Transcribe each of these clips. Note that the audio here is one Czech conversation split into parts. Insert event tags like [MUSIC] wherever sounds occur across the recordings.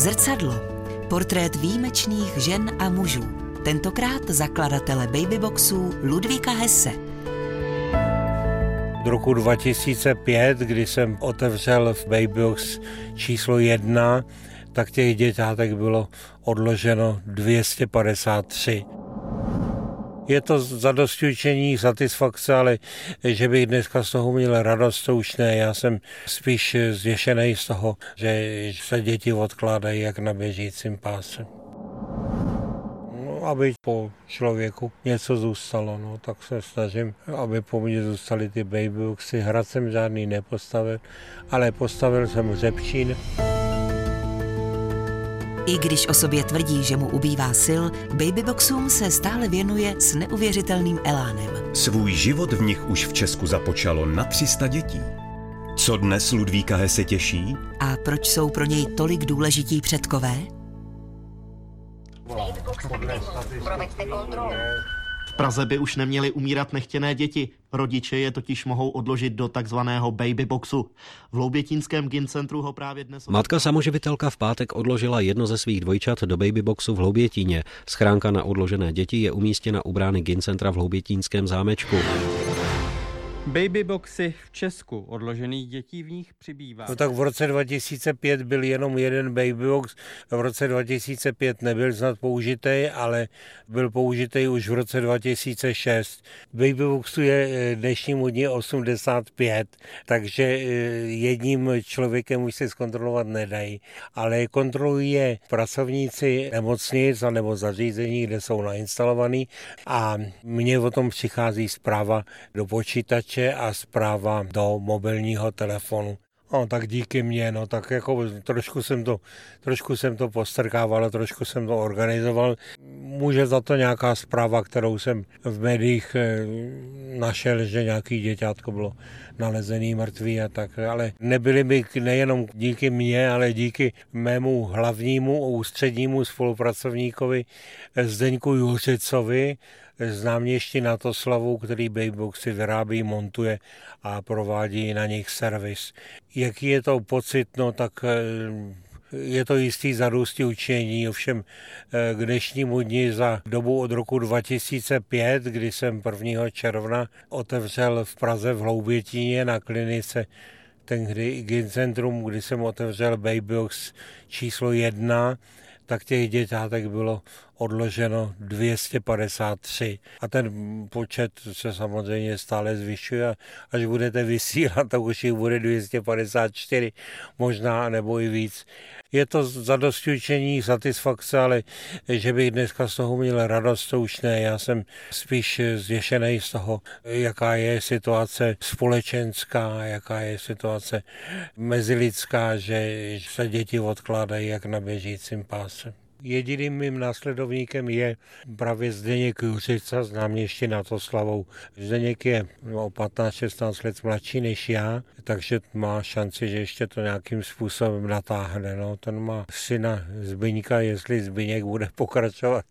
Zrcadlo. Portrét výjimečných žen a mužů. Tentokrát zakladatele babyboxů Ludvíka Hesse. Od roku 2005, kdy jsem otevřel v Babybox číslo jedna, tak těch děťátek bylo odloženo 253 je to zadostučení, satisfakce, ale že bych dneska z toho měl radost, to už ne. Já jsem spíš zvěšený z toho, že se děti odkládají jak na běžícím páse. No, aby po člověku něco zůstalo, no, tak se snažím, aby po mně zůstaly ty babyboxy. Hrad jsem žádný nepostavil, ale postavil jsem řepčín. I když o sobě tvrdí, že mu ubývá sil, babyboxům se stále věnuje s neuvěřitelným elánem. Svůj život v nich už v Česku započalo na 300 dětí. Co dnes Ludvíka Hese těší? A proč jsou pro něj tolik důležití předkové? Proveďte kontrolu. Praze by už neměly umírat nechtěné děti. Rodiče je totiž mohou odložit do takzvaného baby boxu. V Loubětínském gincentru ho právě dnes... Matka samoživitelka v pátek odložila jedno ze svých dvojčat do baby boxu v Loubětíně. Schránka na odložené děti je umístěna u brány gincentra v Loubětínském zámečku. Babyboxy v Česku, odložených dětí v nich přibývá. No tak v roce 2005 byl jenom jeden babybox, v roce 2005 nebyl snad použitý, ale byl použitý už v roce 2006. Babyboxu je dnešnímu dní 85, takže eh, jedním člověkem už se zkontrolovat nedají, ale kontrolují je pracovníci nemocnic nebo zařízení, kde jsou nainstalovaný a mně o tom přichází zpráva do počítače počítače a zpráva do mobilního telefonu. No, tak díky mně, no, tak jako trošku jsem to, trošku jsem to postrkával, trošku jsem to organizoval. Může za to nějaká zpráva, kterou jsem v médiích eh, našel, že nějaký děťátko bylo nalezený mrtvý a tak, ale nebyly by nejenom díky mně, ale díky mému hlavnímu ústřednímu spolupracovníkovi Zdeňku Juřicovi, známější na to slavu, který Bayboxy vyrábí, montuje a provádí na nich servis. Jaký je to pocit, no tak eh, je to jistý zarůstí učení, ovšem eh, k dnešnímu dni za dobu od roku 2005, kdy jsem 1. června otevřel v Praze v Hloubětíně na klinice tehdy Gincentrum, kdy jsem otevřel Babybox číslo jedna, tak těch děťátek bylo odloženo 253. A ten počet se samozřejmě stále zvyšuje. Až budete vysílat, tak už jich bude 254, možná nebo i víc. Je to zadostučení, satisfakce, ale že bych dneska z toho měl radost, to už ne. Já jsem spíš zvěšený z toho, jaká je situace společenská, jaká je situace mezilidská, že se děti odkládají jak na běžícím páse. Jediným mým následovníkem je právě Zdeněk Juřica, znám ještě na to slavou. Zdeněk je o 15-16 let mladší než já, takže má šanci, že ještě to nějakým způsobem natáhne. No, ten má syna Zbyňka, jestli Zbyněk bude [LAUGHS] pokračovat,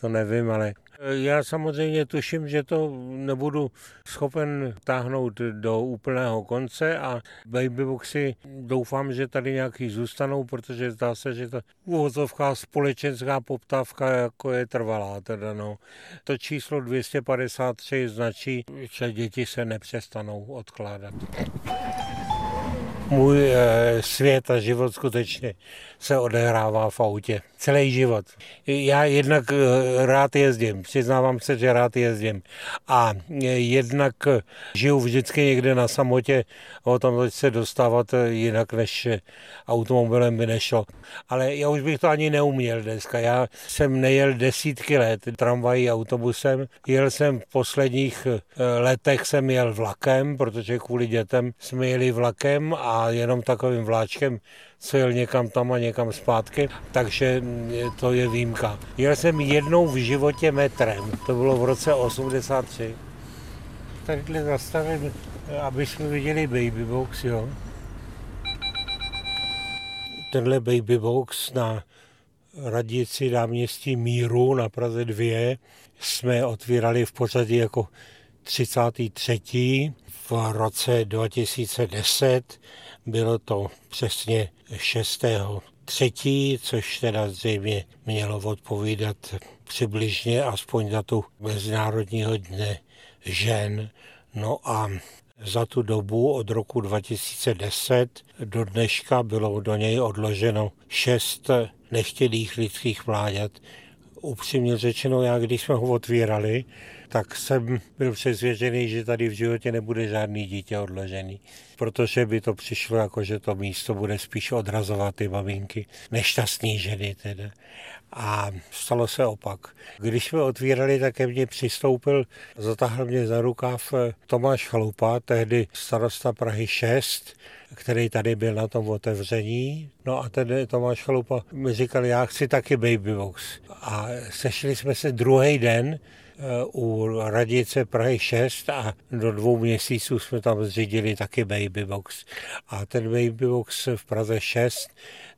to nevím, ale já samozřejmě tuším, že to nebudu schopen táhnout do úplného konce a babyboxy doufám, že tady nějaký zůstanou, protože zdá se, že ta uvozovká společenská poptávka jako je trvalá. Teda no. To číslo 253 značí, že děti se nepřestanou odkládat můj eh, svět a život skutečně se odehrává v autě. Celý život. Já jednak eh, rád jezdím, přiznávám se, že rád jezdím. A eh, jednak žiju vždycky někde na samotě, o tom se dostávat jinak než automobilem by nešlo. Ale já už bych to ani neuměl dneska. Já jsem nejel desítky let tramvají autobusem. Jel jsem v posledních letech jsem jel vlakem, protože kvůli dětem jsme jeli vlakem a jenom takovým vláčkem, co jel někam tam a někam zpátky, takže to je výjimka. Jel jsem jednou v životě metrem, to bylo v roce 83. Tadyhle zastavím, aby jsme viděli baby box, jo. Tenhle baby box na radnici náměstí Míru na Praze 2 jsme otvírali v pořadí jako 33. v roce 2010 bylo to přesně 6. třetí, což teda zřejmě mělo odpovídat přibližně aspoň datu Mezinárodního dne žen. No a za tu dobu od roku 2010 do dneška bylo do něj odloženo šest nechtěných lidských mláďat. Upřímně řečeno, já když jsme ho otvírali, tak jsem byl přesvědčený, že tady v životě nebude žádný dítě odložený, protože by to přišlo jako, že to místo bude spíš odrazovat ty maminky, nešťastný ženy teda. A stalo se opak. Když jsme otvírali, tak ke mně přistoupil, zatáhl mě za rukáv Tomáš Chalupa, tehdy starosta Prahy 6, který tady byl na tom otevření. No a ten Tomáš Chalupa mi říkal, já chci taky babybox. A sešli jsme se druhý den u radice Prahy 6 a do dvou měsíců jsme tam zřídili taky babybox. A ten babybox v Praze 6,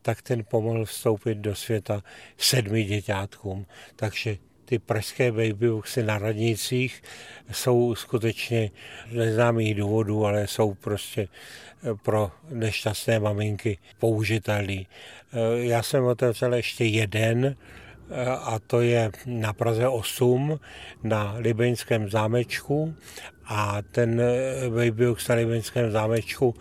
tak ten pomohl vstoupit do světa sedmi děťátkům. Takže ty pražské babyboxy na radnicích jsou skutečně neznámých důvodů, ale jsou prostě pro nešťastné maminky použitelný. Já jsem otevřel ještě jeden a to je na Praze 8 na Libeňském zámečku a ten Babybox na Libeňském zámečku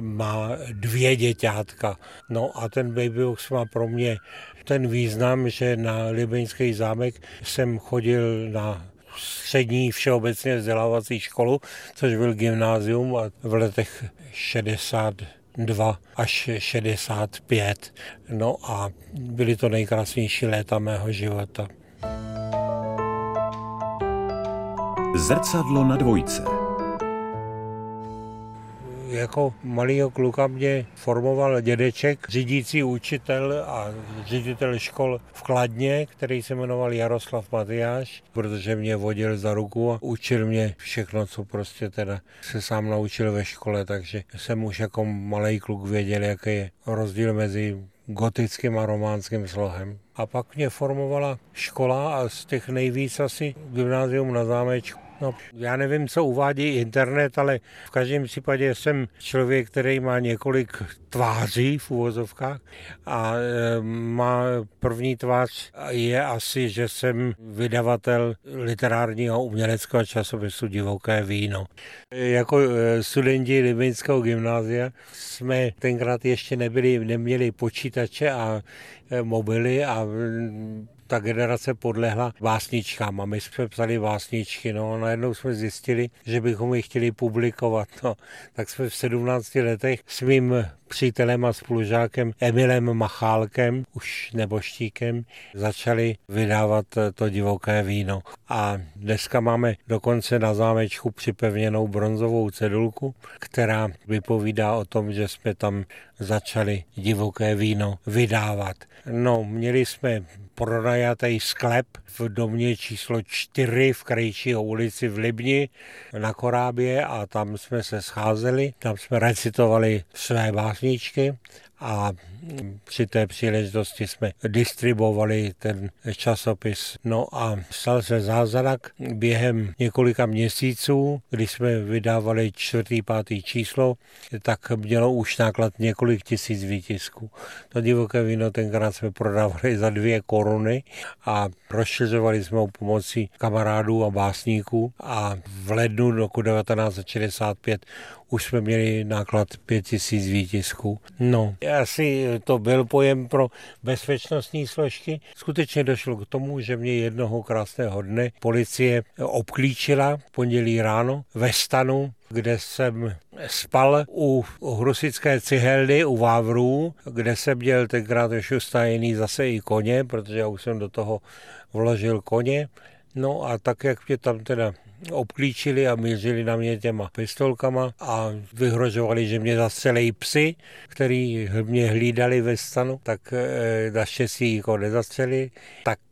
má dvě děťátka. No a ten Babybox má pro mě ten význam, že na Libeňský zámek jsem chodil na střední všeobecně vzdělávací školu, což byl gymnázium a v letech 60 2 až 65. No a byly to nejkrásnější léta mého života. Zrcadlo na dvojce jako malýho kluka mě formoval dědeček, řídící učitel a ředitel škol v Kladně, který se jmenoval Jaroslav Matyáš, protože mě vodil za ruku a učil mě všechno, co prostě teda se sám naučil ve škole, takže jsem už jako malý kluk věděl, jaký je rozdíl mezi gotickým a románským slohem. A pak mě formovala škola a z těch nejvíc asi gymnázium na zámečku No, já nevím, co uvádí internet, ale v každém případě jsem člověk, který má několik tváří v uvozovkách a e, má první tvář je asi, že jsem vydavatel literárního uměleckého časopisu Divoké víno. Jako e, studenti Libinského gymnázia jsme tenkrát ještě nebyli, neměli počítače a e, mobily a ta generace podlehla básničkám a my jsme psali básničky. No a najednou jsme zjistili, že bychom je chtěli publikovat. No, tak jsme v 17 letech s mým přítelem a spolužákem Emilem Machálkem, už neboštíkem, začali vydávat to divoké víno. A dneska máme dokonce na zámečku připevněnou bronzovou cedulku, která vypovídá o tom, že jsme tam začali divoké víno vydávat. No, měli jsme pronajatý sklep v domě číslo 4 v Krejčího ulici v Libni na Korábě a tam jsme se scházeli, tam jsme recitovali své básničky a při té příležitosti jsme distribuovali ten časopis. No a stal se zázrak během několika měsíců, kdy jsme vydávali čtvrtý, pátý číslo, tak mělo už náklad několik tisíc výtisků. To divoké víno tenkrát jsme prodávali za dvě koruny a rozšiřovali jsme ho pomocí kamarádů a básníků a v lednu roku 1965 už jsme měli náklad 5000 výtisků. No, asi to byl pojem pro bezpečnostní složky. Skutečně došlo k tomu, že mě jednoho krásného dne policie obklíčila pondělí ráno ve stanu, kde jsem spal u hrusické cihelny u Vávrů, kde jsem měl tenkrát už ustajený zase i koně, protože já už jsem do toho vložil koně. No a tak, jak mě tam teda obklíčili a mířili na mě těma pistolkama a vyhrožovali, že mě zastřelej psy, který mě hlídali ve stanu, tak e, naštěstí jako nezastřeli. Tak eh,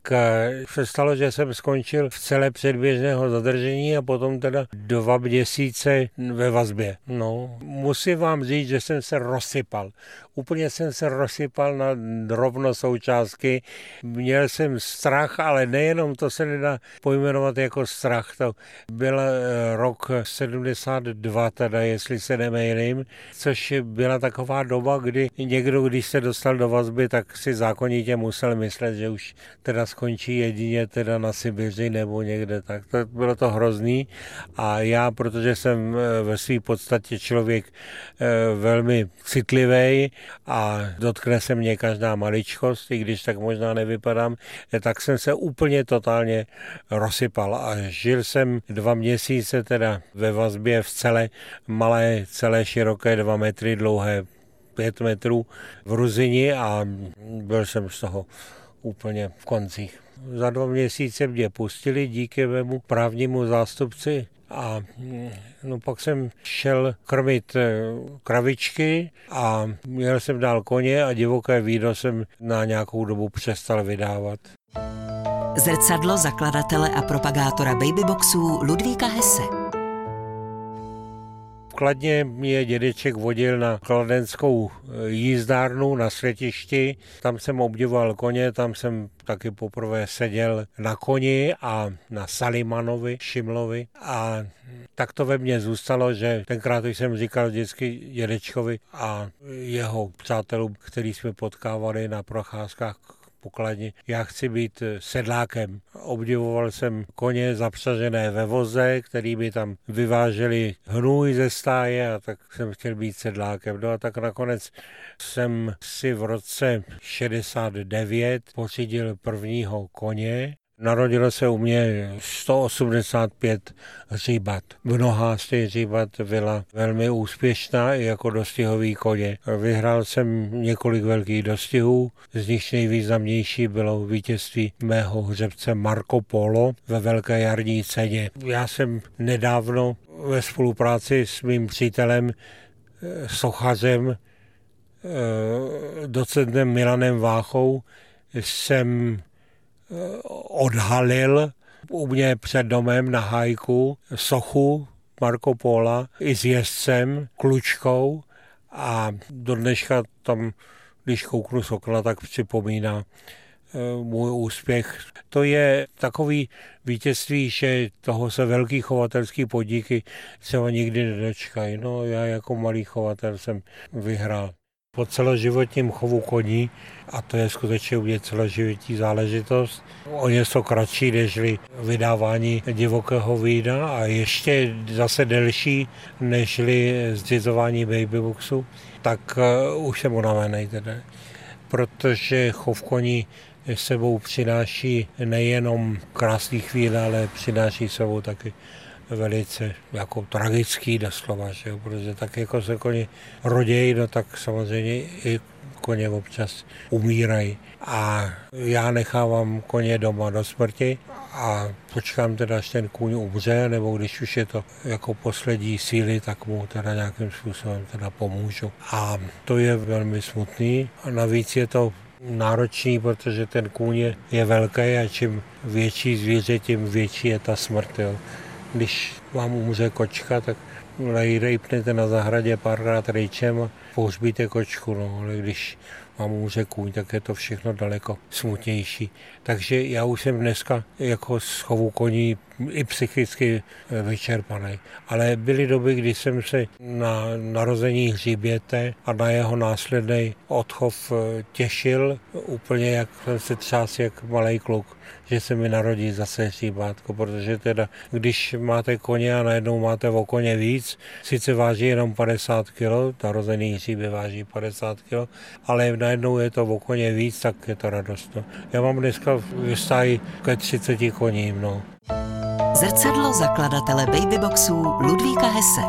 se stalo, že jsem skončil v celé předběžného zadržení a potom teda dva měsíce ve vazbě. No, musím vám říct, že jsem se rozsypal. Úplně jsem se rozsypal na rovno součástky. Měl jsem strach, ale nejenom to se nedá pojmenovat jako strach. To byl eh, rok 72, teda jestli se nemýlím, což byla taková doba, kdy někdo, když se dostal do vazby, tak si zákonitě musel myslet, že už teda skončí jedině teda na Sibiři nebo někde tak. To bylo to hrozný a já, protože jsem eh, ve své podstatě člověk eh, velmi citlivý a dotkne se mě každá maličkost, i když tak možná nevypadám, eh, tak jsem se úplně totálně rozsypal a žil jsem dva měsíce teda ve vazbě v celé malé, celé široké dva metry dlouhé pět metrů v Ruzini a byl jsem z toho úplně v koncích. Za dva měsíce mě pustili díky mému právnímu zástupci a no pak jsem šel krmit eh, kravičky a měl jsem dál koně a divoké víno jsem na nějakou dobu přestal vydávat. Zrcadlo zakladatele a propagátora babyboxů Ludvíka Hesse. Kladně mě dědeček vodil na kladenskou eh, jízdárnu na světišti. Tam jsem obdivoval koně, tam jsem taky poprvé seděl na koni a na Salimanovi, Šimlovi a tak to ve mně zůstalo, že tenkrát jsem říkal vždycky dědečkovi a jeho přátelům, který jsme potkávali na procházkách pokladně. Já chci být eh, sedlákem. Obdivoval jsem koně zapřažené ve voze, který by tam vyváželi hnůj ze stáje a tak jsem chtěl být sedlákem. No a tak nakonec jsem si v roce 69 pořídil prvního koně Narodilo se u mě 185 hříbat. Mnoha z těch hříbat byla velmi úspěšná i jako dostihový koně. Vyhrál jsem několik velkých dostihů, z nich nejvýznamnější bylo vítězství mého hřebce Marco Polo ve velké jarní ceně. Já jsem nedávno ve spolupráci s mým přítelem eh, sochařem eh, docentem Milanem Váchou jsem odhalil u mě před domem na hajku sochu Marco Pola i s jezdcem, klučkou a do dneška tam, když kouknu z okna, tak připomíná eh, můj úspěch. To je takový vítězství, že toho se velký chovatelský podniky třeba nikdy nedočkají. No já jako malý chovatel jsem vyhrál po celoživotním chovu koní, a to je skutečně u mě celoživotní záležitost, o něco kratší nežli vydávání divokého vína a ještě zase delší nežli zřizování babyboxu, tak uh, už jsem unavený teda. Protože chov koní sebou přináší nejenom krásný chvíle, ale přináší sebou taky velice jako tragický doslova, že jo? protože tak jako se koně rodějí, no tak samozřejmě i koně občas umírají. A já nechávám koně doma do smrti a počkám teda, až ten kůň umře, nebo když už je to jako poslední síly, tak mu teda nějakým způsobem teda pomůžu. A to je velmi smutný a navíc je to náročný, protože ten kůň je, je velký a čím větší zvíře, tím větší je ta smrt. Jo. Když vám umře kočka, tak rejpnete na zahradě párkrát rejčem a pohřbíte kočku, no, ale když vám umře kůň, tak je to všechno daleko smutnější. Takže já už jsem dneska jako schovu koní i psychicky vyčerpaný. Ale byly doby, kdy jsem se na narození hříběte a na jeho následný odchov eh, těšil, úplně jak jsem se třás jak malý kluk že se mi narodí zase hříbátko, protože teda, když máte koně a najednou máte o koně víc, sice váží jenom 50 kg, narozený hříby váží 50 kg, ale najednou je to o koně víc, tak je to radost. No. Já mám dneska vystájí ke 30 koním. No. Zrcadlo zakladatele babyboxů Ludvíka Hesse.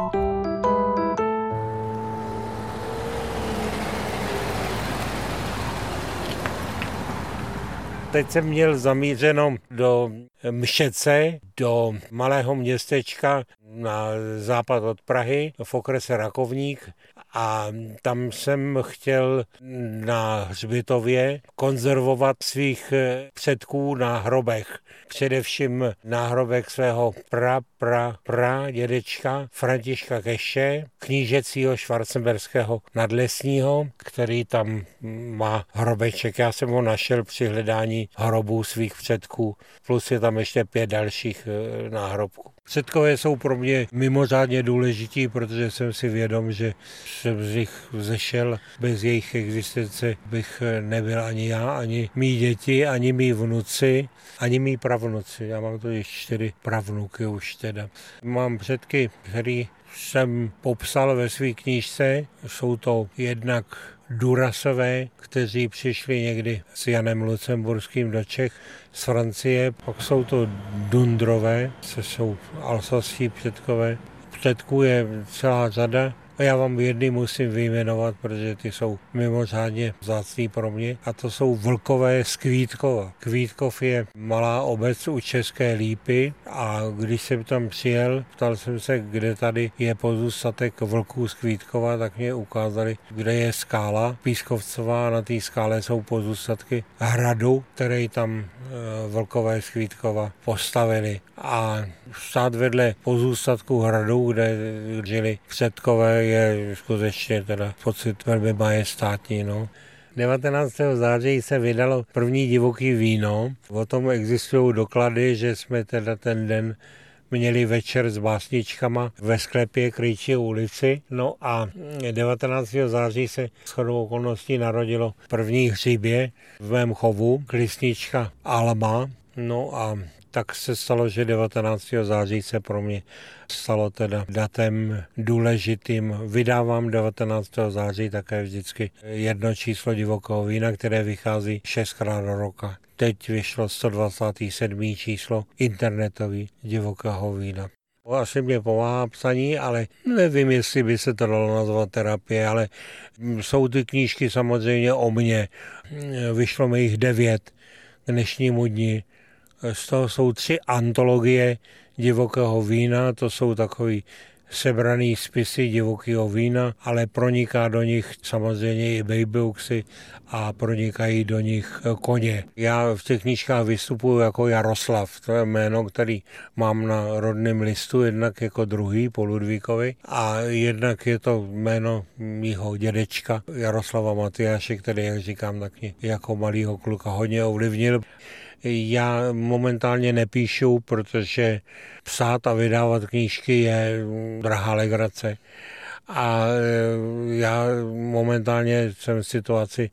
Teď jsem měl zamířeno do Mšece, do malého městečka na západ od Prahy v okrese Rakovník a tam jsem chtěl na hřbitově konzervovat svých předků na hrobech. Především náhrobek svého pra, pra, pra dědečka Františka Keše, knížecího švarcemberského nadlesního, který tam má hrobeček. Já jsem ho našel při hledání hrobů svých předků, plus je tam ještě pět dalších eh, náhrobků. Předkové jsou pro mě mimořádně důležití, protože jsem si vědom, že jsem z nich vzešel. Bez jejich existence bych nebyl ani já, ani mý děti, ani mý vnuci, ani mý pravnuci. Já mám tu ještě čtyři pravnuky už teda. Mám předky, který jsem popsal ve své knížce. Jsou to jednak Durasové, kteří přišli někdy s Janem Lucemburským do Čech z Francie, pak jsou to Dundrové, co jsou alsaský předkové. Předků je celá řada, a já vám jedny musím vyjmenovat, protože ty jsou mimořádně vzácný pro mě. A to jsou Vlkové z Kvítkova. Kvítkov je malá obec u České Lípy a když jsem tam přijel, ptal jsem se, kde tady je pozůstatek vlků z Kvítkova, tak mě ukázali, kde je skála Pískovcová a na té skále jsou pozůstatky hradu, který tam e, Vlkové z Kvítkova postavili. A stát vedle pozůstatku hradu, kde žili předkové, je skutečně teda pocit velmi majestátní. No. 19. září se vydalo první divoký víno. O tom existují doklady, že jsme teda ten den měli večer s básničkama ve sklepě Kryčí ulici. No a 19. září se shodou okolností narodilo první hřibě v mém chovu, klesnička Alma. No a tak se stalo, že 19. září se pro mě stalo teda datem důležitým. Vydávám 19. září také vždycky jedno číslo divokého vína, které vychází šestkrát do roka. Teď vyšlo 127. číslo internetový divokého vína. Asi mě pomáhá psaní, ale nevím, jestli by se to dalo nazvat terapie, ale jsou ty knížky samozřejmě o mně. Vyšlo mi jich devět k dnešnímu dni z toho jsou tři antologie divokého vína, to jsou takový sebraný spisy divokého vína, ale proniká do nich samozřejmě i babyoxy a pronikají do nich koně. Já v těch knížkách vystupuji jako Jaroslav, to je jméno, který mám na rodném listu, jednak jako druhý po Ludvíkovi a jednak je to jméno mýho dědečka Jaroslava Matyáše, který, jak říkám, taky jako malýho kluka hodně ovlivnil. Já momentálně nepíšu, protože psát a vydávat knížky je drahá legrace. A e, já momentálně jsem v situaci,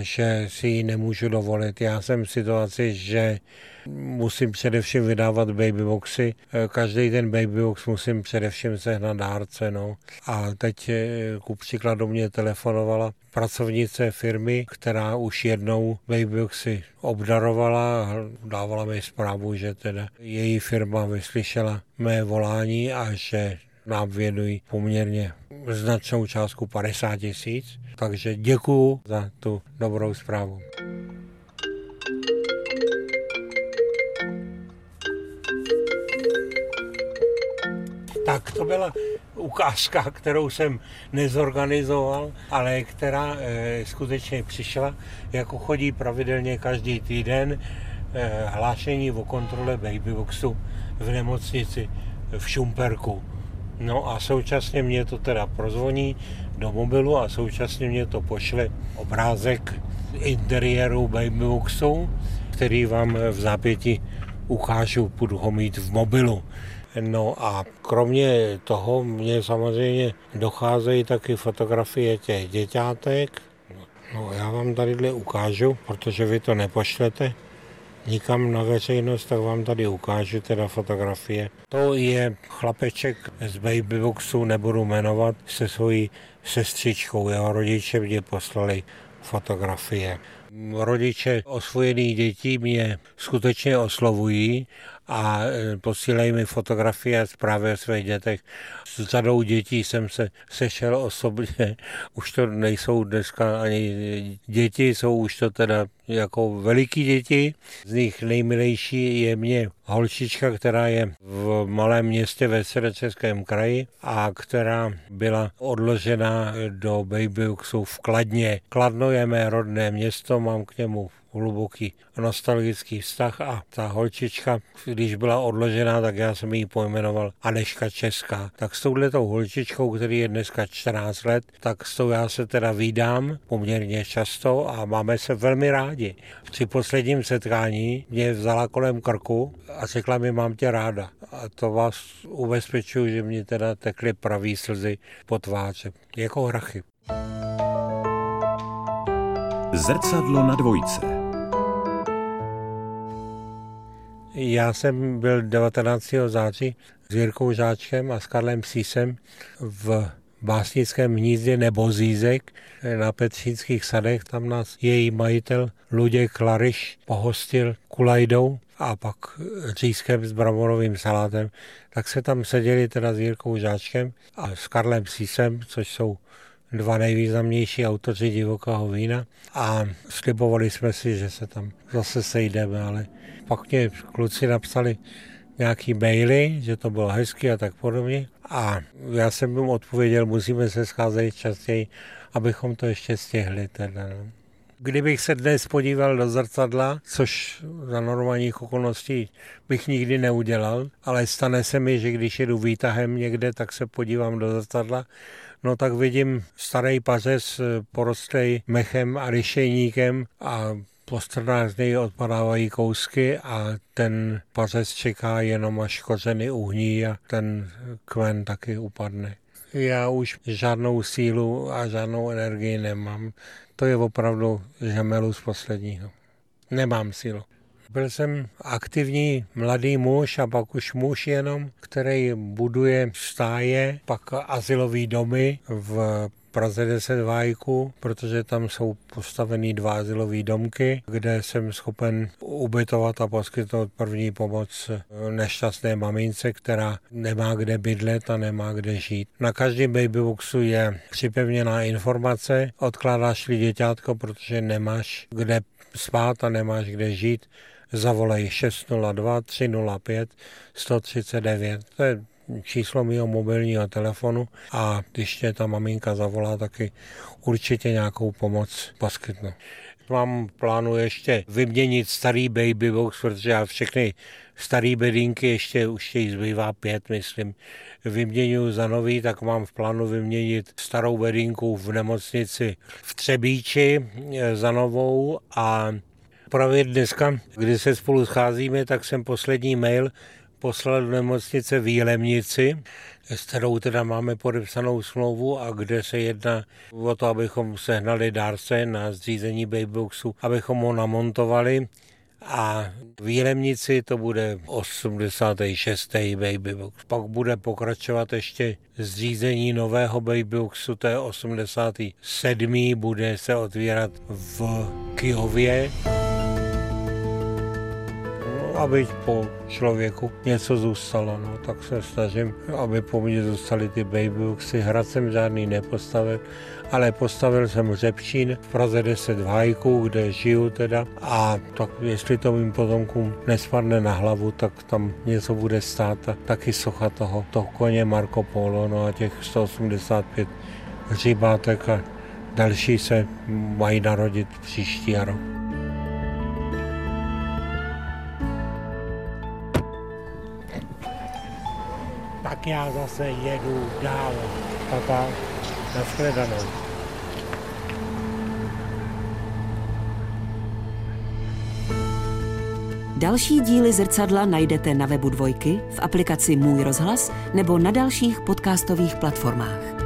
že si ji nemůžu dovolit. Já jsem v situaci, že musím především vydávat babyboxy. Každý ten babybox musím především sehnat dárce. No. A teď eh, ku příkladu mě telefonovala pracovnice firmy, která už jednou babyboxy obdarovala a dávala mi zprávu, že teda její firma vyslyšela mé volání a že nám věnují poměrně značnou částku 50 tisíc. Takže děkuju za tu dobrou zprávu. Tak to byla ukázka, kterou jsem nezorganizoval, ale která e, skutečně přišla, jako chodí pravidelně každý týden e, hlášení o kontrole babyboxu v nemocnici v Šumperku. No a současně mě to teda prozvoní do mobilu a současně mě to pošle obrázek interiéru babyboxu, který vám v zápěti ukážu, budu ho mít v mobilu. No a kromě toho mě samozřejmě docházejí taky fotografie těch děťátek. No já vám tady ukážu, protože vy to nepošlete nikam na veřejnost, tak vám tady ukážu teda fotografie. To je chlapeček z babyboxu, nebudu jmenovat, se svojí sestřičkou. Jeho rodiče mě poslali fotografie. Rodiče osvojených dětí mě skutečně oslovují a e, posílají mi fotografie a zprávy o svých dětech. S řadou dětí jsem se sešel osobně. [LAUGHS] Už to nejsou dneska ani děti, jsou už to teda jako veliký děti. Z nich nejmilejší je mě holčička, která je v malém městě ve středočeském kraji a která byla odložena do Babyuxu v Kladně. Kladno je mé rodné město, mám k němu hluboký nostalgický vztah a ta holčička, když byla odložená, tak já jsem ji pojmenoval Aneška Česká. Tak s touhletou holčičkou, který je dneska 14 let, tak s tou já se teda vídám poměrně často a máme se velmi rádi. Při posledním setkání mě vzala kolem krku a řekla mi, mám tě ráda. A to vás ubezpečuju, že mě teda tekly pravý slzy po tváře. Jako hrachy. Zrcadlo na dvojce. Já jsem byl 19. září s Jirkou Žáčkem a s Karlem Sísem v básnickém hnízdě nebo Zízek na Petřínských sadech. Tam nás její majitel Luděk Klariš pohostil kulajdou a pak řízkem s bramorovým salátem. Tak se tam seděli teda s Jirkou Žáčkem a s Karlem Sísem, což jsou dva nejvýznamnější autoři divokého vína a slibovali jsme si, že se tam zase sejdeme, ale pak mě kluci napsali nějaký maily, že to bylo hezky a tak podobně. A já jsem jim odpověděl, musíme se scházet častěji, abychom to ještě stihli. Teda, no. Kdybych se dnes podíval do zrcadla, což za normálních okolností bych nikdy neudělal, ale stane se mi, že když jedu výtahem někde, tak se podívám do zrcadla, no tak vidím starý pařez porostlej mechem a ryšejníkem a po stranách z něj odpadávají kousky a ten pařez čeká jenom až kořeny uhní a ten kmen taky upadne. Já už žádnou sílu a žádnou energii nemám. To je opravdu žemelu z posledního. Nemám sílu. Byl jsem aktivní mladý muž a pak už muž jenom, který buduje stáje, pak asilový domy v Praze 10 Vájku, protože tam jsou postavený dva azylové domky, kde jsem schopen ubytovat a poskytnout první pomoc nešťastné mamince, která nemá kde bydlet a nemá kde žít. Na každém babyboxu je připevněná informace, odkládáš-li děťátko, protože nemáš kde spát a nemáš kde žít, zavolej 602 305 139. To je číslo mého mobilního telefonu a když tě ta maminka zavolá, taky určitě nějakou pomoc poskytnu. Mám plánu ještě vyměnit starý baby box, protože já všechny staré bedínky, ještě už těch zbývá pět, myslím, vyměňuji za nový, tak mám v plánu vyměnit starou bedínku v nemocnici v Třebíči eh, za novou a právě dneska, kdy se spolu scházíme, tak jsem poslední mail poslal do nemocnice v Jelemnici, s kterou teda máme podepsanou smlouvu a kde se jedná o to, abychom sehnali dárce na zřízení babyboxu, abychom ho namontovali a v Jelemnici to bude 86. babybox. Pak bude pokračovat ještě zřízení nového babyboxu, to je 87. bude se otvírat v Kyjově aby po člověku něco zůstalo. No, tak se snažím, aby po mně zůstaly ty babyboxy. Hrad jsem žádný nepostavil, ale postavil jsem Řepčín v Praze 10 v Hajku, kde žiju teda a tak jestli to mým potomkům nespadne na hlavu, tak tam něco bude stát a taky socha toho, toho koně Marco Polo, no a těch 185 hřibátek a další se mají narodit příští rok. Tak já zase jedu dál. Papa, nashledanou. Další díly zrcadla najdete na webu Dvojky, v aplikaci Můj rozhlas nebo na dalších podcastových platformách.